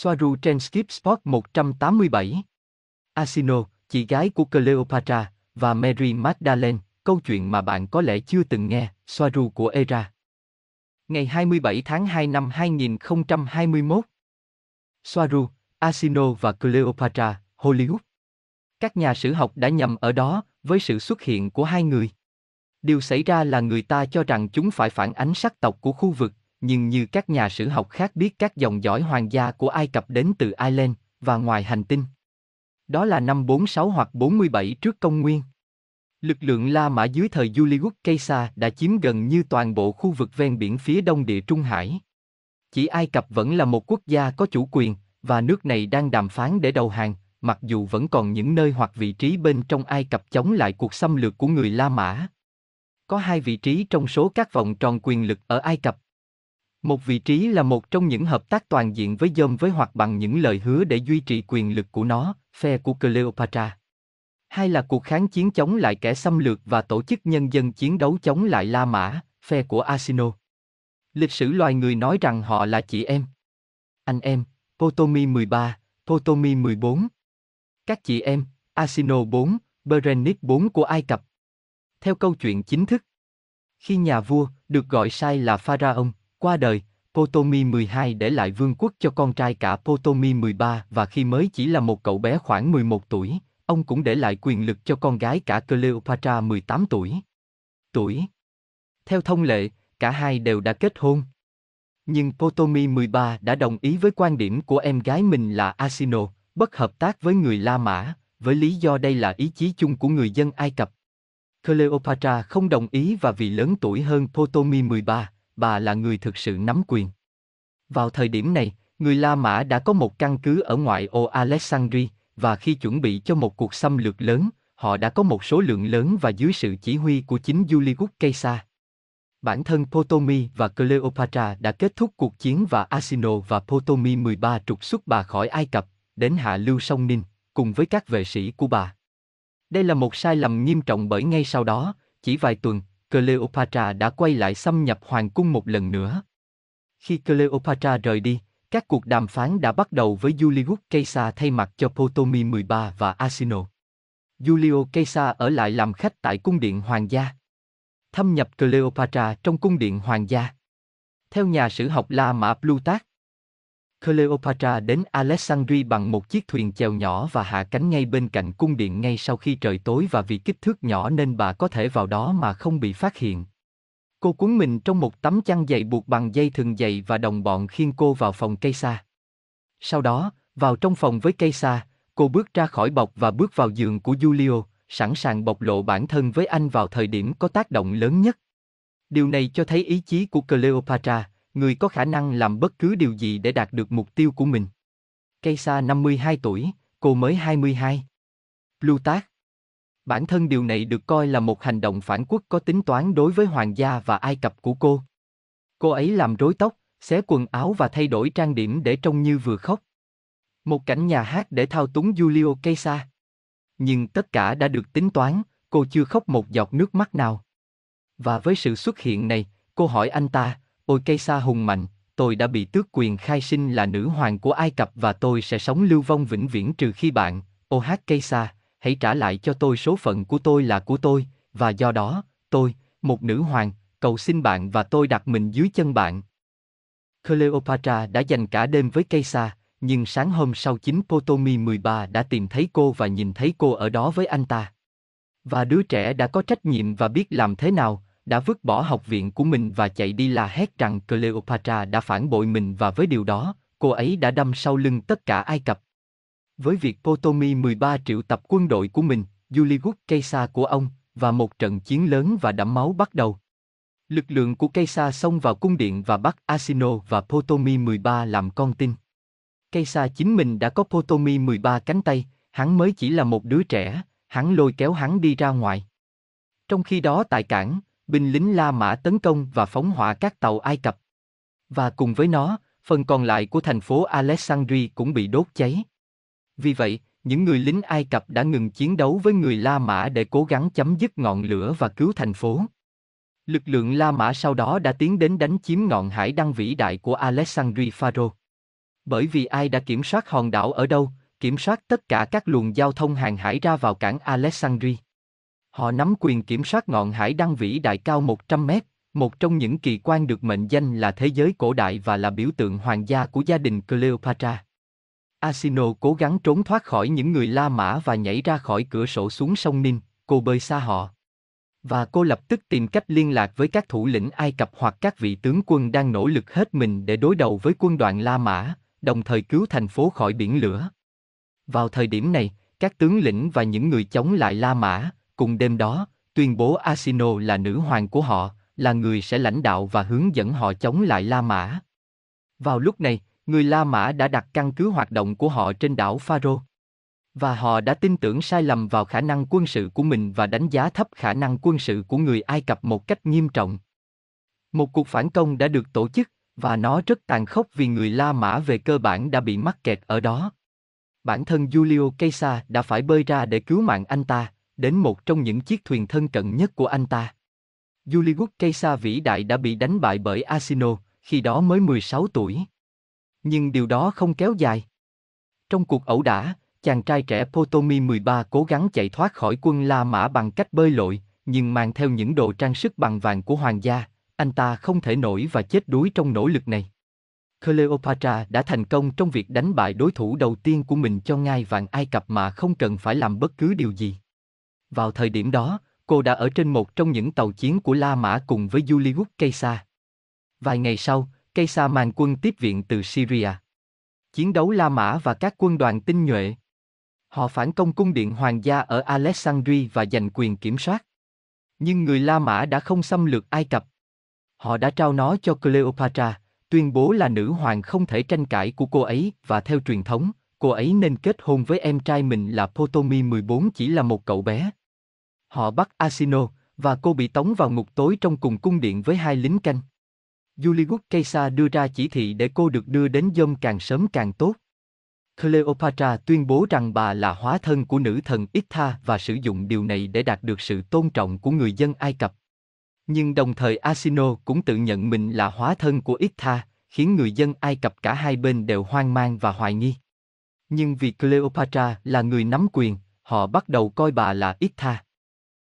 Soaru trên Skip Sport 187. Asino, chị gái của Cleopatra, và Mary Magdalene, câu chuyện mà bạn có lẽ chưa từng nghe, Soaru của Era. Ngày 27 tháng 2 năm 2021. Soaru, Asino và Cleopatra, Hollywood. Các nhà sử học đã nhầm ở đó với sự xuất hiện của hai người. Điều xảy ra là người ta cho rằng chúng phải phản ánh sắc tộc của khu vực, nhưng như các nhà sử học khác biết các dòng dõi hoàng gia của Ai Cập đến từ Ireland và ngoài hành tinh. Đó là năm 46 hoặc 47 trước công nguyên. Lực lượng La Mã dưới thời Julius Caesar đã chiếm gần như toàn bộ khu vực ven biển phía đông địa Trung Hải. Chỉ Ai Cập vẫn là một quốc gia có chủ quyền, và nước này đang đàm phán để đầu hàng, mặc dù vẫn còn những nơi hoặc vị trí bên trong Ai Cập chống lại cuộc xâm lược của người La Mã. Có hai vị trí trong số các vòng tròn quyền lực ở Ai Cập. Một vị trí là một trong những hợp tác toàn diện với dơm với hoặc bằng những lời hứa để duy trì quyền lực của nó, phe của Cleopatra. Hai là cuộc kháng chiến chống lại kẻ xâm lược và tổ chức nhân dân chiến đấu chống lại La Mã, phe của Asino. Lịch sử loài người nói rằng họ là chị em. Anh em, Potomi 13, Potomi 14. Các chị em, Asino 4, Berenice 4 của Ai Cập. Theo câu chuyện chính thức, khi nhà vua, được gọi sai là Pharaoh, qua đời, Potomi 12 để lại vương quốc cho con trai cả Potomi 13 và khi mới chỉ là một cậu bé khoảng 11 tuổi, ông cũng để lại quyền lực cho con gái cả Cleopatra 18 tuổi. Tuổi. Theo thông lệ, cả hai đều đã kết hôn. Nhưng Potomi 13 đã đồng ý với quan điểm của em gái mình là Asino, bất hợp tác với người La Mã, với lý do đây là ý chí chung của người dân Ai Cập. Cleopatra không đồng ý và vì lớn tuổi hơn Potomi 13, bà là người thực sự nắm quyền. Vào thời điểm này, người La Mã đã có một căn cứ ở ngoại ô Alexandria, và khi chuẩn bị cho một cuộc xâm lược lớn, họ đã có một số lượng lớn và dưới sự chỉ huy của chính Julius Caesar. Bản thân Potomi và Cleopatra đã kết thúc cuộc chiến và Asino và Potomi 13 trục xuất bà khỏi Ai Cập, đến hạ lưu sông Ninh, cùng với các vệ sĩ của bà. Đây là một sai lầm nghiêm trọng bởi ngay sau đó, chỉ vài tuần, Cleopatra đã quay lại xâm nhập hoàng cung một lần nữa. Khi Cleopatra rời đi, các cuộc đàm phán đã bắt đầu với Julius Caesar thay mặt cho Ptolemy 13 và Asino. Julio Caesar ở lại làm khách tại cung điện hoàng gia. Thâm nhập Cleopatra trong cung điện hoàng gia. Theo nhà sử học La Mã Plutarch, Cleopatra đến Alexandria bằng một chiếc thuyền chèo nhỏ và hạ cánh ngay bên cạnh cung điện ngay sau khi trời tối và vì kích thước nhỏ nên bà có thể vào đó mà không bị phát hiện. Cô cuốn mình trong một tấm chăn dày buộc bằng dây thừng dày và đồng bọn khiêng cô vào phòng cây xa. Sau đó, vào trong phòng với cây xa, cô bước ra khỏi bọc và bước vào giường của Julio, sẵn sàng bộc lộ bản thân với anh vào thời điểm có tác động lớn nhất. Điều này cho thấy ý chí của Cleopatra, người có khả năng làm bất cứ điều gì để đạt được mục tiêu của mình. Kaysa 52 tuổi, cô mới 22. Plutarch Bản thân điều này được coi là một hành động phản quốc có tính toán đối với hoàng gia và Ai Cập của cô. Cô ấy làm rối tóc, xé quần áo và thay đổi trang điểm để trông như vừa khóc. Một cảnh nhà hát để thao túng Julio Caesar. Nhưng tất cả đã được tính toán, cô chưa khóc một giọt nước mắt nào. Và với sự xuất hiện này, cô hỏi anh ta, ôi Caesar hùng mạnh, tôi đã bị tước quyền khai sinh là nữ hoàng của Ai Cập và tôi sẽ sống lưu vong vĩnh viễn trừ khi bạn, ô hát Caesar, hãy trả lại cho tôi số phận của tôi là của tôi, và do đó, tôi, một nữ hoàng, cầu xin bạn và tôi đặt mình dưới chân bạn. Cleopatra đã dành cả đêm với Caesar, nhưng sáng hôm sau chính Ptolemy 13 đã tìm thấy cô và nhìn thấy cô ở đó với anh ta. Và đứa trẻ đã có trách nhiệm và biết làm thế nào, đã vứt bỏ học viện của mình và chạy đi la hét rằng Cleopatra đã phản bội mình và với điều đó, cô ấy đã đâm sau lưng tất cả Ai Cập. Với việc Ptolemy 13 triệu tập quân đội của mình, Julius Caesar của ông, và một trận chiến lớn và đẫm máu bắt đầu. Lực lượng của Caesar xông vào cung điện và bắt Asino và Ptolemy 13 làm con tin. Caesar chính mình đã có Ptolemy 13 cánh tay, hắn mới chỉ là một đứa trẻ, hắn lôi kéo hắn đi ra ngoài. Trong khi đó tại cảng, binh lính La Mã tấn công và phóng hỏa các tàu Ai Cập. Và cùng với nó, phần còn lại của thành phố Alexandria cũng bị đốt cháy. Vì vậy, những người lính Ai Cập đã ngừng chiến đấu với người La Mã để cố gắng chấm dứt ngọn lửa và cứu thành phố. Lực lượng La Mã sau đó đã tiến đến đánh chiếm ngọn hải đăng vĩ đại của Alexandria Pharaoh. Bởi vì ai đã kiểm soát hòn đảo ở đâu, kiểm soát tất cả các luồng giao thông hàng hải ra vào cảng Alexandria. Họ nắm quyền kiểm soát ngọn hải đăng vĩ đại cao 100 mét, một trong những kỳ quan được mệnh danh là thế giới cổ đại và là biểu tượng hoàng gia của gia đình Cleopatra. Asino cố gắng trốn thoát khỏi những người La Mã và nhảy ra khỏi cửa sổ xuống sông Ninh. cô bơi xa họ. Và cô lập tức tìm cách liên lạc với các thủ lĩnh Ai Cập hoặc các vị tướng quân đang nỗ lực hết mình để đối đầu với quân đoàn La Mã, đồng thời cứu thành phố khỏi biển lửa. Vào thời điểm này, các tướng lĩnh và những người chống lại La Mã, cùng đêm đó, tuyên bố Asino là nữ hoàng của họ, là người sẽ lãnh đạo và hướng dẫn họ chống lại La Mã. Vào lúc này, người La Mã đã đặt căn cứ hoạt động của họ trên đảo Pharaoh. Và họ đã tin tưởng sai lầm vào khả năng quân sự của mình và đánh giá thấp khả năng quân sự của người Ai Cập một cách nghiêm trọng. Một cuộc phản công đã được tổ chức, và nó rất tàn khốc vì người La Mã về cơ bản đã bị mắc kẹt ở đó. Bản thân Julio Caesar đã phải bơi ra để cứu mạng anh ta, đến một trong những chiếc thuyền thân cận nhất của anh ta. Julius Caesar vĩ đại đã bị đánh bại bởi Asino, khi đó mới 16 tuổi. Nhưng điều đó không kéo dài. Trong cuộc ẩu đả, chàng trai trẻ Ptolemy 13 cố gắng chạy thoát khỏi quân La Mã bằng cách bơi lội, nhưng mang theo những đồ trang sức bằng vàng của hoàng gia, anh ta không thể nổi và chết đuối trong nỗ lực này. Cleopatra đã thành công trong việc đánh bại đối thủ đầu tiên của mình cho ngai vàng Ai Cập mà không cần phải làm bất cứ điều gì. Vào thời điểm đó, cô đã ở trên một trong những tàu chiến của La Mã cùng với Julius Caesar. Vài ngày sau, Caesar mang quân tiếp viện từ Syria. Chiến đấu La Mã và các quân đoàn tinh nhuệ. Họ phản công cung điện hoàng gia ở Alexandria và giành quyền kiểm soát. Nhưng người La Mã đã không xâm lược Ai Cập. Họ đã trao nó cho Cleopatra, tuyên bố là nữ hoàng không thể tranh cãi của cô ấy và theo truyền thống, cô ấy nên kết hôn với em trai mình là Ptolemy 14 chỉ là một cậu bé. Họ bắt Asino, và cô bị tống vào ngục tối trong cùng cung điện với hai lính canh. Julius Caesar đưa ra chỉ thị để cô được đưa đến dâm càng sớm càng tốt. Cleopatra tuyên bố rằng bà là hóa thân của nữ thần Itha và sử dụng điều này để đạt được sự tôn trọng của người dân Ai Cập. Nhưng đồng thời Asino cũng tự nhận mình là hóa thân của Itha, khiến người dân Ai Cập cả hai bên đều hoang mang và hoài nghi. Nhưng vì Cleopatra là người nắm quyền, họ bắt đầu coi bà là Itha.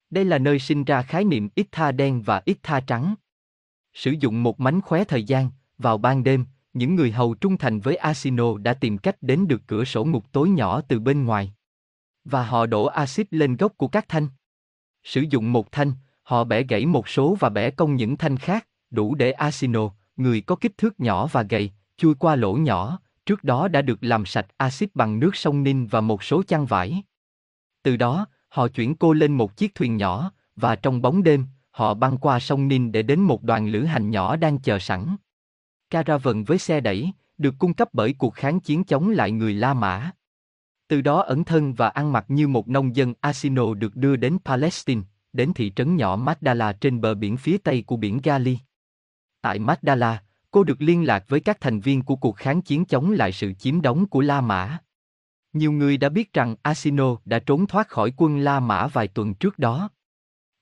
Đây là nơi sinh ra khái niệm ít tha đen và ít tha trắng. Sử dụng một mánh khóe thời gian, vào ban đêm, những người hầu trung thành với Asino đã tìm cách đến được cửa sổ ngục tối nhỏ từ bên ngoài. Và họ đổ axit lên gốc của các thanh. Sử dụng một thanh, họ bẻ gãy một số và bẻ cong những thanh khác, đủ để Asino, người có kích thước nhỏ và gầy, chui qua lỗ nhỏ, trước đó đã được làm sạch axit bằng nước sông Ninh và một số chăn vải. Từ đó, họ chuyển cô lên một chiếc thuyền nhỏ, và trong bóng đêm, họ băng qua sông Ninh để đến một đoàn lữ hành nhỏ đang chờ sẵn. Caravan với xe đẩy, được cung cấp bởi cuộc kháng chiến chống lại người La Mã. Từ đó ẩn thân và ăn mặc như một nông dân Asino được đưa đến Palestine, đến thị trấn nhỏ Magdala trên bờ biển phía tây của biển Gali. Tại Magdala, cô được liên lạc với các thành viên của cuộc kháng chiến chống lại sự chiếm đóng của La Mã. Nhiều người đã biết rằng Asino đã trốn thoát khỏi quân La Mã vài tuần trước đó.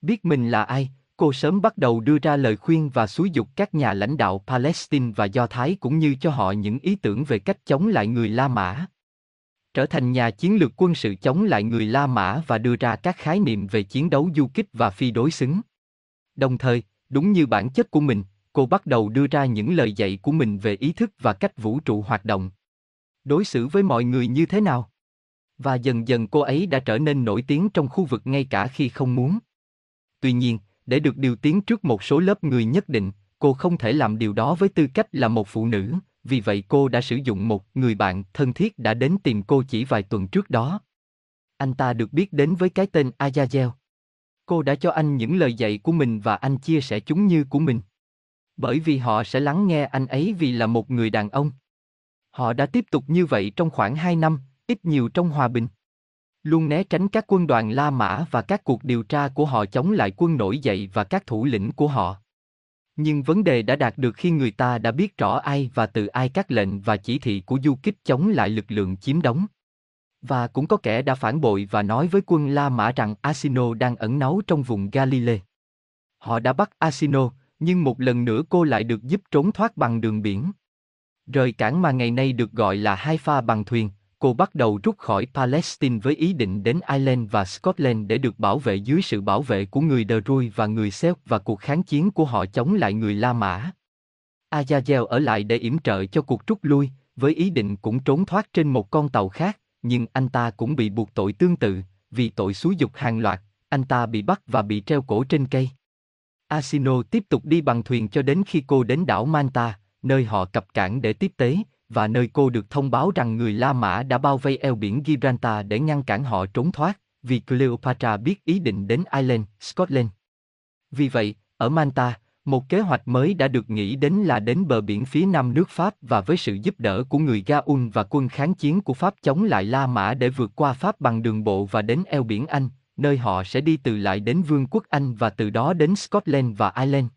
Biết mình là ai, cô sớm bắt đầu đưa ra lời khuyên và xúi dục các nhà lãnh đạo Palestine và Do Thái cũng như cho họ những ý tưởng về cách chống lại người La Mã. Trở thành nhà chiến lược quân sự chống lại người La Mã và đưa ra các khái niệm về chiến đấu du kích và phi đối xứng. Đồng thời, đúng như bản chất của mình, cô bắt đầu đưa ra những lời dạy của mình về ý thức và cách vũ trụ hoạt động. Đối xử với mọi người như thế nào? Và dần dần cô ấy đã trở nên nổi tiếng trong khu vực ngay cả khi không muốn. Tuy nhiên, để được điều tiến trước một số lớp người nhất định, cô không thể làm điều đó với tư cách là một phụ nữ, vì vậy cô đã sử dụng một người bạn thân thiết đã đến tìm cô chỉ vài tuần trước đó. Anh ta được biết đến với cái tên Ayazel. Cô đã cho anh những lời dạy của mình và anh chia sẻ chúng như của mình. Bởi vì họ sẽ lắng nghe anh ấy vì là một người đàn ông. Họ đã tiếp tục như vậy trong khoảng 2 năm, ít nhiều trong hòa bình luôn né tránh các quân đoàn La Mã và các cuộc điều tra của họ chống lại quân nổi dậy và các thủ lĩnh của họ. Nhưng vấn đề đã đạt được khi người ta đã biết rõ ai và từ ai các lệnh và chỉ thị của du kích chống lại lực lượng chiếm đóng. Và cũng có kẻ đã phản bội và nói với quân La Mã rằng Asino đang ẩn náu trong vùng Galilee. Họ đã bắt Asino, nhưng một lần nữa cô lại được giúp trốn thoát bằng đường biển. Rời cảng mà ngày nay được gọi là Haifa bằng thuyền, cô bắt đầu rút khỏi Palestine với ý định đến Ireland và Scotland để được bảo vệ dưới sự bảo vệ của người Druze và người Celt và cuộc kháng chiến của họ chống lại người La Mã. Azazel ở lại để yểm trợ cho cuộc rút lui, với ý định cũng trốn thoát trên một con tàu khác, nhưng anh ta cũng bị buộc tội tương tự, vì tội xúi dục hàng loạt, anh ta bị bắt và bị treo cổ trên cây. Asino tiếp tục đi bằng thuyền cho đến khi cô đến đảo Manta, nơi họ cập cảng để tiếp tế, và nơi cô được thông báo rằng người La Mã đã bao vây eo biển Gibraltar để ngăn cản họ trốn thoát, vì Cleopatra biết ý định đến Ireland, Scotland. Vì vậy, ở Manta, một kế hoạch mới đã được nghĩ đến là đến bờ biển phía nam nước Pháp và với sự giúp đỡ của người Gaul và quân kháng chiến của Pháp chống lại La Mã để vượt qua Pháp bằng đường bộ và đến eo biển Anh, nơi họ sẽ đi từ lại đến Vương quốc Anh và từ đó đến Scotland và Ireland.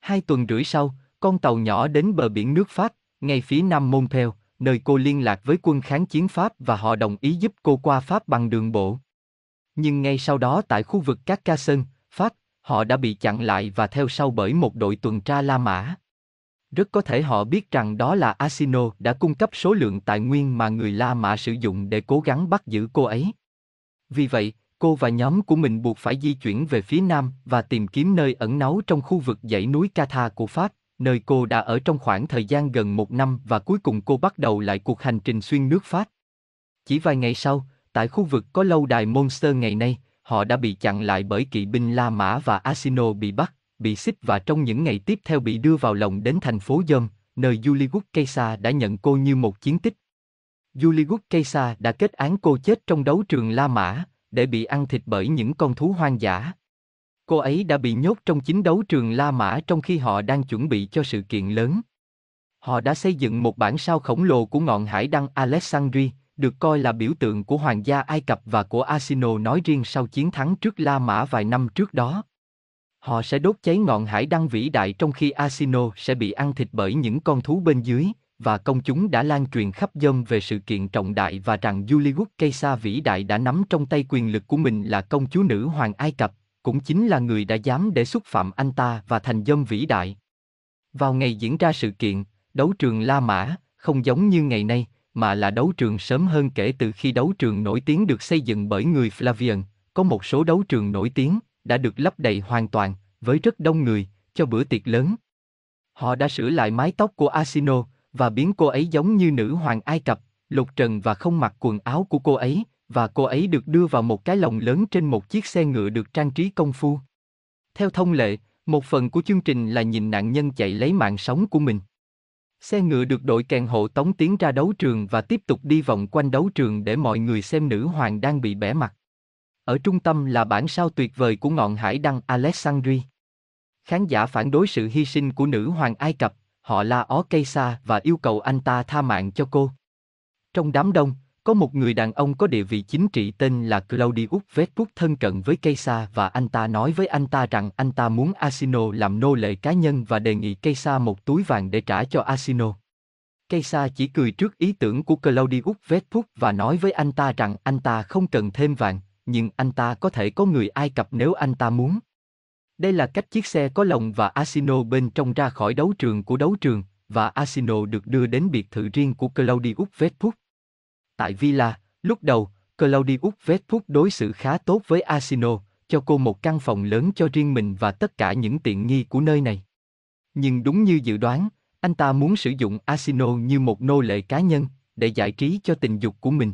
Hai tuần rưỡi sau, con tàu nhỏ đến bờ biển nước Pháp, ngay phía nam Montpellier, nơi cô liên lạc với quân kháng chiến Pháp và họ đồng ý giúp cô qua Pháp bằng đường bộ. Nhưng ngay sau đó tại khu vực các ca sơn, Pháp, họ đã bị chặn lại và theo sau bởi một đội tuần tra La Mã. Rất có thể họ biết rằng đó là Asino đã cung cấp số lượng tài nguyên mà người La Mã sử dụng để cố gắng bắt giữ cô ấy. Vì vậy, cô và nhóm của mình buộc phải di chuyển về phía nam và tìm kiếm nơi ẩn náu trong khu vực dãy núi Catha của Pháp, nơi cô đã ở trong khoảng thời gian gần một năm và cuối cùng cô bắt đầu lại cuộc hành trình xuyên nước Pháp. Chỉ vài ngày sau, tại khu vực có lâu đài Monster ngày nay, họ đã bị chặn lại bởi kỵ binh La Mã và Asino bị bắt, bị xích và trong những ngày tiếp theo bị đưa vào lồng đến thành phố Dơm, nơi Julius Caesar đã nhận cô như một chiến tích. Julius Caesar đã kết án cô chết trong đấu trường La Mã, để bị ăn thịt bởi những con thú hoang dã. Cô ấy đã bị nhốt trong chính đấu trường La Mã trong khi họ đang chuẩn bị cho sự kiện lớn. Họ đã xây dựng một bản sao khổng lồ của ngọn hải đăng Alexandria, được coi là biểu tượng của hoàng gia Ai Cập và của Asino nói riêng sau chiến thắng trước La Mã vài năm trước đó. Họ sẽ đốt cháy ngọn hải đăng vĩ đại trong khi Asino sẽ bị ăn thịt bởi những con thú bên dưới, và công chúng đã lan truyền khắp dâm về sự kiện trọng đại và rằng Julius Caesar vĩ đại đã nắm trong tay quyền lực của mình là công chúa nữ hoàng Ai Cập, cũng chính là người đã dám để xúc phạm anh ta và thành dâm vĩ đại. Vào ngày diễn ra sự kiện, đấu trường La Mã, không giống như ngày nay, mà là đấu trường sớm hơn kể từ khi đấu trường nổi tiếng được xây dựng bởi người Flavian, có một số đấu trường nổi tiếng, đã được lấp đầy hoàn toàn, với rất đông người, cho bữa tiệc lớn. Họ đã sửa lại mái tóc của Asino, và biến cô ấy giống như nữ hoàng Ai Cập, lục trần và không mặc quần áo của cô ấy, và cô ấy được đưa vào một cái lồng lớn trên một chiếc xe ngựa được trang trí công phu. Theo thông lệ, một phần của chương trình là nhìn nạn nhân chạy lấy mạng sống của mình. Xe ngựa được đội kèn hộ tống tiến ra đấu trường và tiếp tục đi vòng quanh đấu trường để mọi người xem nữ hoàng đang bị bẻ mặt. Ở trung tâm là bản sao tuyệt vời của ngọn hải đăng Alexandri. Khán giả phản đối sự hy sinh của nữ hoàng Ai Cập, họ la ó cây xa và yêu cầu anh ta tha mạng cho cô. Trong đám đông, có một người đàn ông có địa vị chính trị tên là Claudius Vespucci thân cận với Caesar và anh ta nói với anh ta rằng anh ta muốn Asino làm nô lệ cá nhân và đề nghị Caesar một túi vàng để trả cho Asino. Caesar chỉ cười trước ý tưởng của Claudius Vespucci và nói với anh ta rằng anh ta không cần thêm vàng, nhưng anh ta có thể có người Ai Cập nếu anh ta muốn. Đây là cách chiếc xe có lồng và Asino bên trong ra khỏi đấu trường của đấu trường, và Asino được đưa đến biệt thự riêng của Claudius Vespucci. Tại Villa, lúc đầu, Claudius Vespucci đối xử khá tốt với Asino, cho cô một căn phòng lớn cho riêng mình và tất cả những tiện nghi của nơi này. Nhưng đúng như dự đoán, anh ta muốn sử dụng Asino như một nô lệ cá nhân, để giải trí cho tình dục của mình.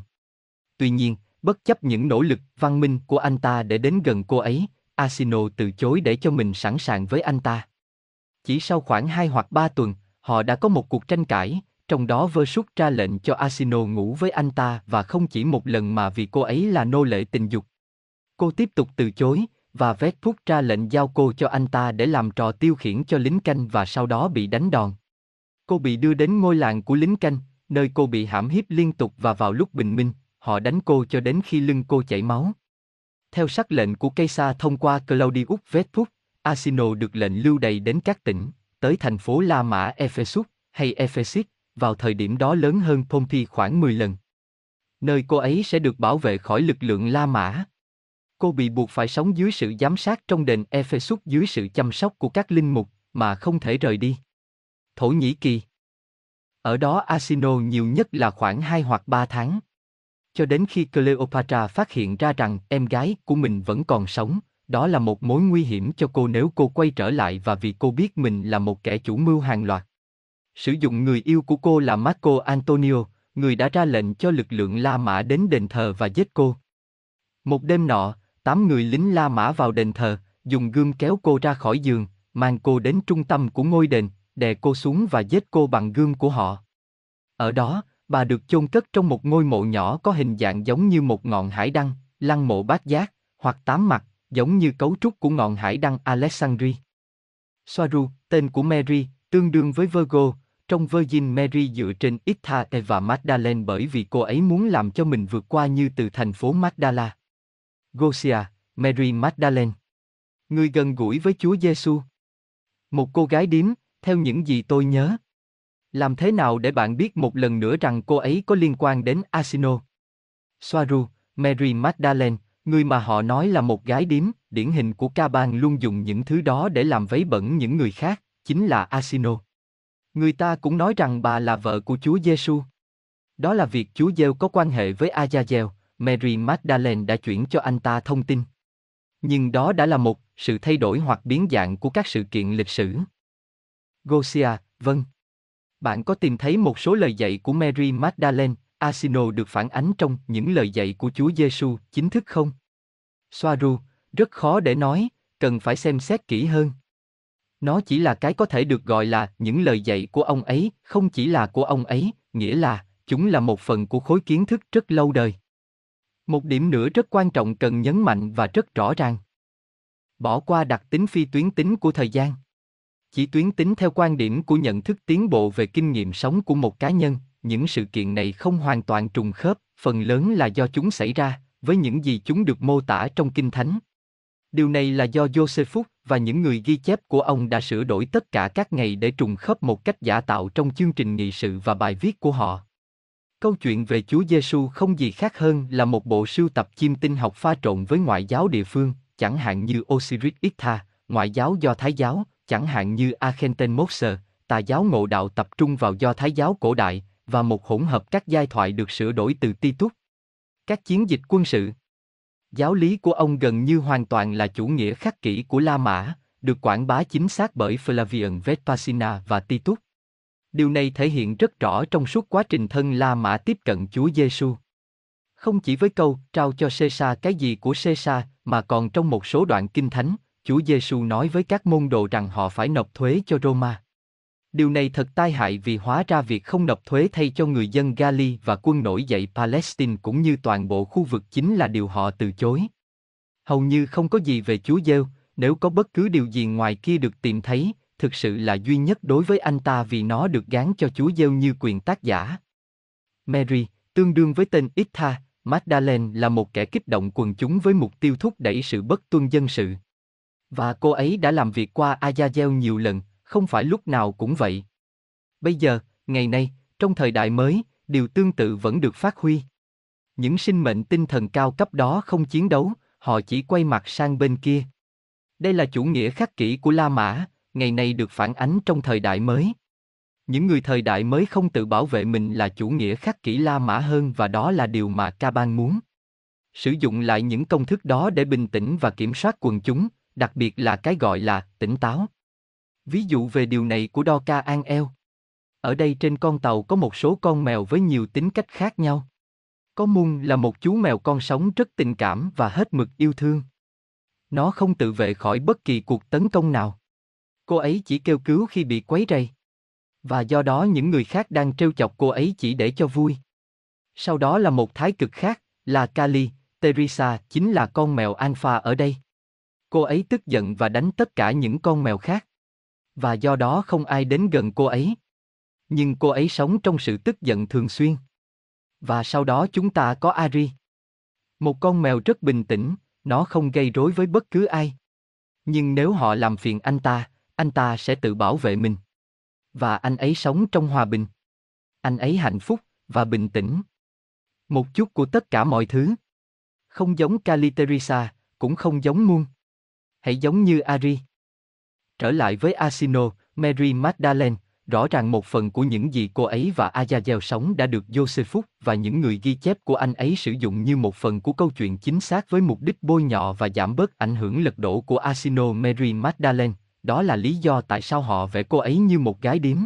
Tuy nhiên, bất chấp những nỗ lực văn minh của anh ta để đến gần cô ấy, Asino từ chối để cho mình sẵn sàng với anh ta. Chỉ sau khoảng 2 hoặc 3 tuần, họ đã có một cuộc tranh cãi, trong đó Versus ra lệnh cho Asino ngủ với anh ta và không chỉ một lần mà vì cô ấy là nô lệ tình dục. Cô tiếp tục từ chối, và Vespucci ra lệnh giao cô cho anh ta để làm trò tiêu khiển cho lính canh và sau đó bị đánh đòn. Cô bị đưa đến ngôi làng của lính canh, nơi cô bị hãm hiếp liên tục và vào lúc bình minh, họ đánh cô cho đến khi lưng cô chảy máu. Theo sắc lệnh của Caesar thông qua Claudius Vetput, Asino được lệnh lưu đày đến các tỉnh, tới thành phố La Mã Ephesus, hay Ephesus, vào thời điểm đó lớn hơn Pompey khoảng 10 lần. Nơi cô ấy sẽ được bảo vệ khỏi lực lượng La Mã. Cô bị buộc phải sống dưới sự giám sát trong đền Ephesus dưới sự chăm sóc của các linh mục, mà không thể rời đi. Thổ Nhĩ Kỳ Ở đó Asino nhiều nhất là khoảng 2 hoặc 3 tháng. Cho đến khi Cleopatra phát hiện ra rằng em gái của mình vẫn còn sống, đó là một mối nguy hiểm cho cô nếu cô quay trở lại và vì cô biết mình là một kẻ chủ mưu hàng loạt. Sử dụng người yêu của cô là Marco Antonio, người đã ra lệnh cho lực lượng La Mã đến đền thờ và giết cô. Một đêm nọ, tám người lính La Mã vào đền thờ, dùng gươm kéo cô ra khỏi giường, mang cô đến trung tâm của ngôi đền, đè cô xuống và giết cô bằng gươm của họ. Ở đó, bà được chôn cất trong một ngôi mộ nhỏ có hình dạng giống như một ngọn hải đăng, lăng mộ bát giác, hoặc tám mặt, giống như cấu trúc của ngọn hải đăng Alexandria. Soaru, tên của Mary, tương đương với Virgo, trong Virgin Mary dựa trên Itha và Magdalene bởi vì cô ấy muốn làm cho mình vượt qua như từ thành phố Magdala. Gosia, Mary Magdalene. Người gần gũi với Chúa Giêsu. Một cô gái điếm, theo những gì tôi nhớ. Làm thế nào để bạn biết một lần nữa rằng cô ấy có liên quan đến Asino? Soaru, Mary Magdalene, người mà họ nói là một gái điếm, điển hình của ca bang luôn dùng những thứ đó để làm vấy bẩn những người khác, chính là Asino. Người ta cũng nói rằng bà là vợ của Chúa Giêsu. Đó là việc Chúa Giêsu có quan hệ với Azazel, Mary Magdalene đã chuyển cho anh ta thông tin. Nhưng đó đã là một sự thay đổi hoặc biến dạng của các sự kiện lịch sử. Gosia, vâng. Bạn có tìm thấy một số lời dạy của Mary Magdalene, Asino được phản ánh trong những lời dạy của Chúa Giêsu chính thức không? Soaru, rất khó để nói, cần phải xem xét kỹ hơn. Nó chỉ là cái có thể được gọi là những lời dạy của ông ấy, không chỉ là của ông ấy, nghĩa là chúng là một phần của khối kiến thức rất lâu đời. Một điểm nữa rất quan trọng cần nhấn mạnh và rất rõ ràng. Bỏ qua đặc tính phi tuyến tính của thời gian. Chỉ tuyến tính theo quan điểm của nhận thức tiến bộ về kinh nghiệm sống của một cá nhân, những sự kiện này không hoàn toàn trùng khớp, phần lớn là do chúng xảy ra, với những gì chúng được mô tả trong Kinh Thánh. Điều này là do Josephus và những người ghi chép của ông đã sửa đổi tất cả các ngày để trùng khớp một cách giả tạo trong chương trình nghị sự và bài viết của họ. Câu chuyện về Chúa Giêsu không gì khác hơn là một bộ sưu tập chiêm tinh học pha trộn với ngoại giáo địa phương, chẳng hạn như Osiris Itha, ngoại giáo do Thái giáo, chẳng hạn như Akhenaten Moser, tà giáo ngộ đạo tập trung vào do Thái giáo cổ đại, và một hỗn hợp các giai thoại được sửa đổi từ Titus. Các chiến dịch quân sự Giáo lý của ông gần như hoàn toàn là chủ nghĩa khắc kỷ của La Mã, được quảng bá chính xác bởi Flavian Vespasina và Titus. Điều này thể hiện rất rõ trong suốt quá trình thân La Mã tiếp cận Chúa Giêsu. Không chỉ với câu trao cho Caesar cái gì của Caesar, mà còn trong một số đoạn kinh thánh, Chúa Giêsu nói với các môn đồ rằng họ phải nộp thuế cho Roma. Điều này thật tai hại vì hóa ra việc không nộp thuế thay cho người dân Gali và quân nổi dậy Palestine cũng như toàn bộ khu vực chính là điều họ từ chối. Hầu như không có gì về Chúa Giêsu, nếu có bất cứ điều gì ngoài kia được tìm thấy, thực sự là duy nhất đối với anh ta vì nó được gán cho Chúa Giêsu như quyền tác giả. Mary, tương đương với tên Itha, Magdalene là một kẻ kích động quần chúng với mục tiêu thúc đẩy sự bất tuân dân sự. Và cô ấy đã làm việc qua Azazel nhiều lần, không phải lúc nào cũng vậy. Bây giờ, ngày nay, trong thời đại mới, điều tương tự vẫn được phát huy. Những sinh mệnh tinh thần cao cấp đó không chiến đấu, họ chỉ quay mặt sang bên kia. Đây là chủ nghĩa khắc kỷ của La Mã, ngày nay được phản ánh trong thời đại mới. Những người thời đại mới không tự bảo vệ mình là chủ nghĩa khắc kỷ La Mã hơn và đó là điều mà Ca Bang muốn. Sử dụng lại những công thức đó để bình tĩnh và kiểm soát quần chúng, đặc biệt là cái gọi là tỉnh táo. Ví dụ về điều này của Doka An eo. Ở đây trên con tàu có một số con mèo với nhiều tính cách khác nhau. Có Mung là một chú mèo con sống rất tình cảm và hết mực yêu thương. Nó không tự vệ khỏi bất kỳ cuộc tấn công nào. Cô ấy chỉ kêu cứu khi bị quấy rầy. Và do đó những người khác đang trêu chọc cô ấy chỉ để cho vui. Sau đó là một thái cực khác, là Kali, Teresa chính là con mèo alpha ở đây. Cô ấy tức giận và đánh tất cả những con mèo khác. Và do đó không ai đến gần cô ấy. Nhưng cô ấy sống trong sự tức giận thường xuyên. Và sau đó chúng ta có Ari. Một con mèo rất bình tĩnh, nó không gây rối với bất cứ ai. Nhưng nếu họ làm phiền anh ta, anh ta sẽ tự bảo vệ mình. Và anh ấy sống trong hòa bình. Anh ấy hạnh phúc và bình tĩnh. Một chút của tất cả mọi thứ. Không giống Kaliterisa, cũng không giống Muôn. Hãy giống như Ari. Trở lại với Asino, Mary Magdalene, rõ ràng một phần của những gì cô ấy và Azazel sống đã được Josephus và những người ghi chép của anh ấy sử dụng như một phần của câu chuyện chính xác với mục đích bôi nhọ và giảm bớt ảnh hưởng lật đổ của Asino Mary Magdalene, đó là lý do tại sao họ vẽ cô ấy như một gái điếm.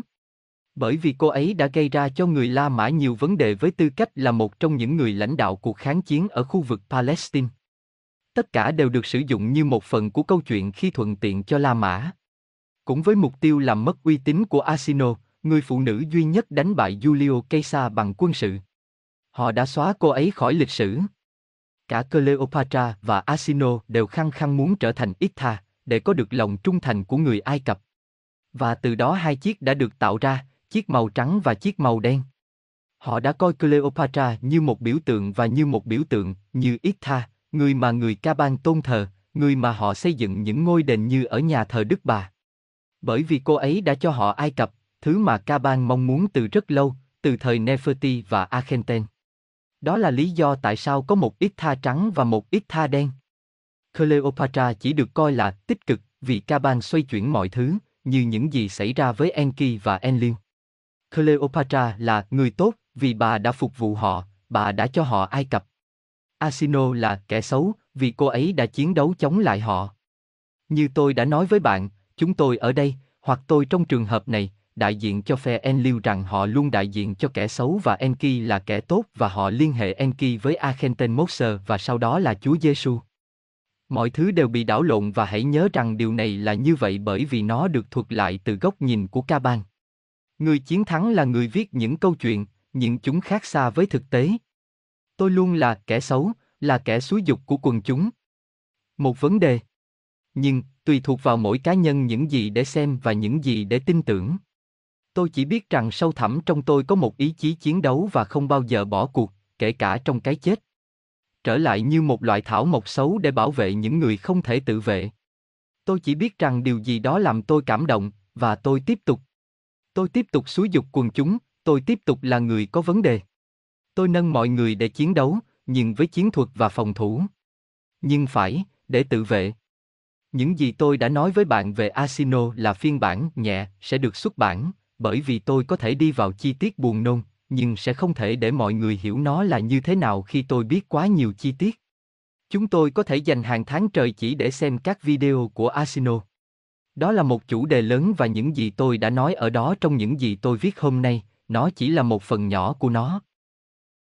Bởi vì cô ấy đã gây ra cho người La Mã nhiều vấn đề với tư cách là một trong những người lãnh đạo cuộc kháng chiến ở khu vực Palestine. Tất cả đều được sử dụng như một phần của câu chuyện khi thuận tiện cho La Mã. Cũng với mục tiêu làm mất uy tín của Asino, người phụ nữ duy nhất đánh bại Julio Caesar bằng quân sự. Họ đã xóa cô ấy khỏi lịch sử. Cả Cleopatra và Asino đều khăng khăng muốn trở thành Itha, để có được lòng trung thành của người Ai Cập. Và từ đó hai chiếc đã được tạo ra, chiếc màu trắng và chiếc màu đen. Họ đã coi Cleopatra như một biểu tượng và như một biểu tượng, như Itha, người mà người Ca-ban tôn thờ, người mà họ xây dựng những ngôi đền như ở nhà thờ Đức Bà. Bởi vì cô ấy đã cho họ Ai Cập, thứ mà Ca-ban mong muốn từ rất lâu, từ thời nefertiti và Akhenaten. Đó là lý do tại sao có một ít tha trắng và một ít tha đen. Cleopatra chỉ được coi là tích cực vì Ca-ban xoay chuyển mọi thứ, như những gì xảy ra với Enki và Enlil. Cleopatra là người tốt vì bà đã phục vụ họ, bà đã cho họ Ai Cập. Asino là kẻ xấu vì cô ấy đã chiến đấu chống lại họ. Như tôi đã nói với bạn, chúng tôi ở đây, hoặc tôi trong trường hợp này, đại diện cho phe Enlil rằng họ luôn đại diện cho kẻ xấu và Enki là kẻ tốt và họ liên hệ Enki với Akhenaten Moser và sau đó là Chúa Giêsu. Mọi thứ đều bị đảo lộn và hãy nhớ rằng điều này là như vậy bởi vì nó được thuật lại từ góc nhìn của ca bang. Người chiến thắng là người viết những câu chuyện, nhưng chúng khác xa với thực tế. Tôi luôn là kẻ xấu, là kẻ xúi dục của quần chúng. Một vấn đề. Nhưng, tùy thuộc vào mỗi cá nhân những gì để xem và những gì để tin tưởng. Tôi chỉ biết rằng sâu thẳm trong tôi có một ý chí chiến đấu và không bao giờ bỏ cuộc, kể cả trong cái chết. Trở lại như một loại thảo mộc xấu để bảo vệ những người không thể tự vệ. Tôi chỉ biết rằng điều gì đó làm tôi cảm động, và tôi tiếp tục. Tôi tiếp tục xúi dục quần chúng, tôi tiếp tục là người có vấn đề. Tôi nâng mọi người để chiến đấu, nhưng với chiến thuật và phòng thủ. Nhưng phải, để tự vệ. Những gì tôi đã nói với bạn về Asino là phiên bản nhẹ sẽ được xuất bản, bởi vì tôi có thể đi vào chi tiết buồn nôn, nhưng sẽ không thể để mọi người hiểu nó là như thế nào khi tôi biết quá nhiều chi tiết. Chúng tôi có thể dành hàng tháng trời chỉ để xem các video của Asino. Đó là một chủ đề lớn và những gì tôi đã nói ở đó trong những gì tôi viết hôm nay, nó chỉ là một phần nhỏ của nó.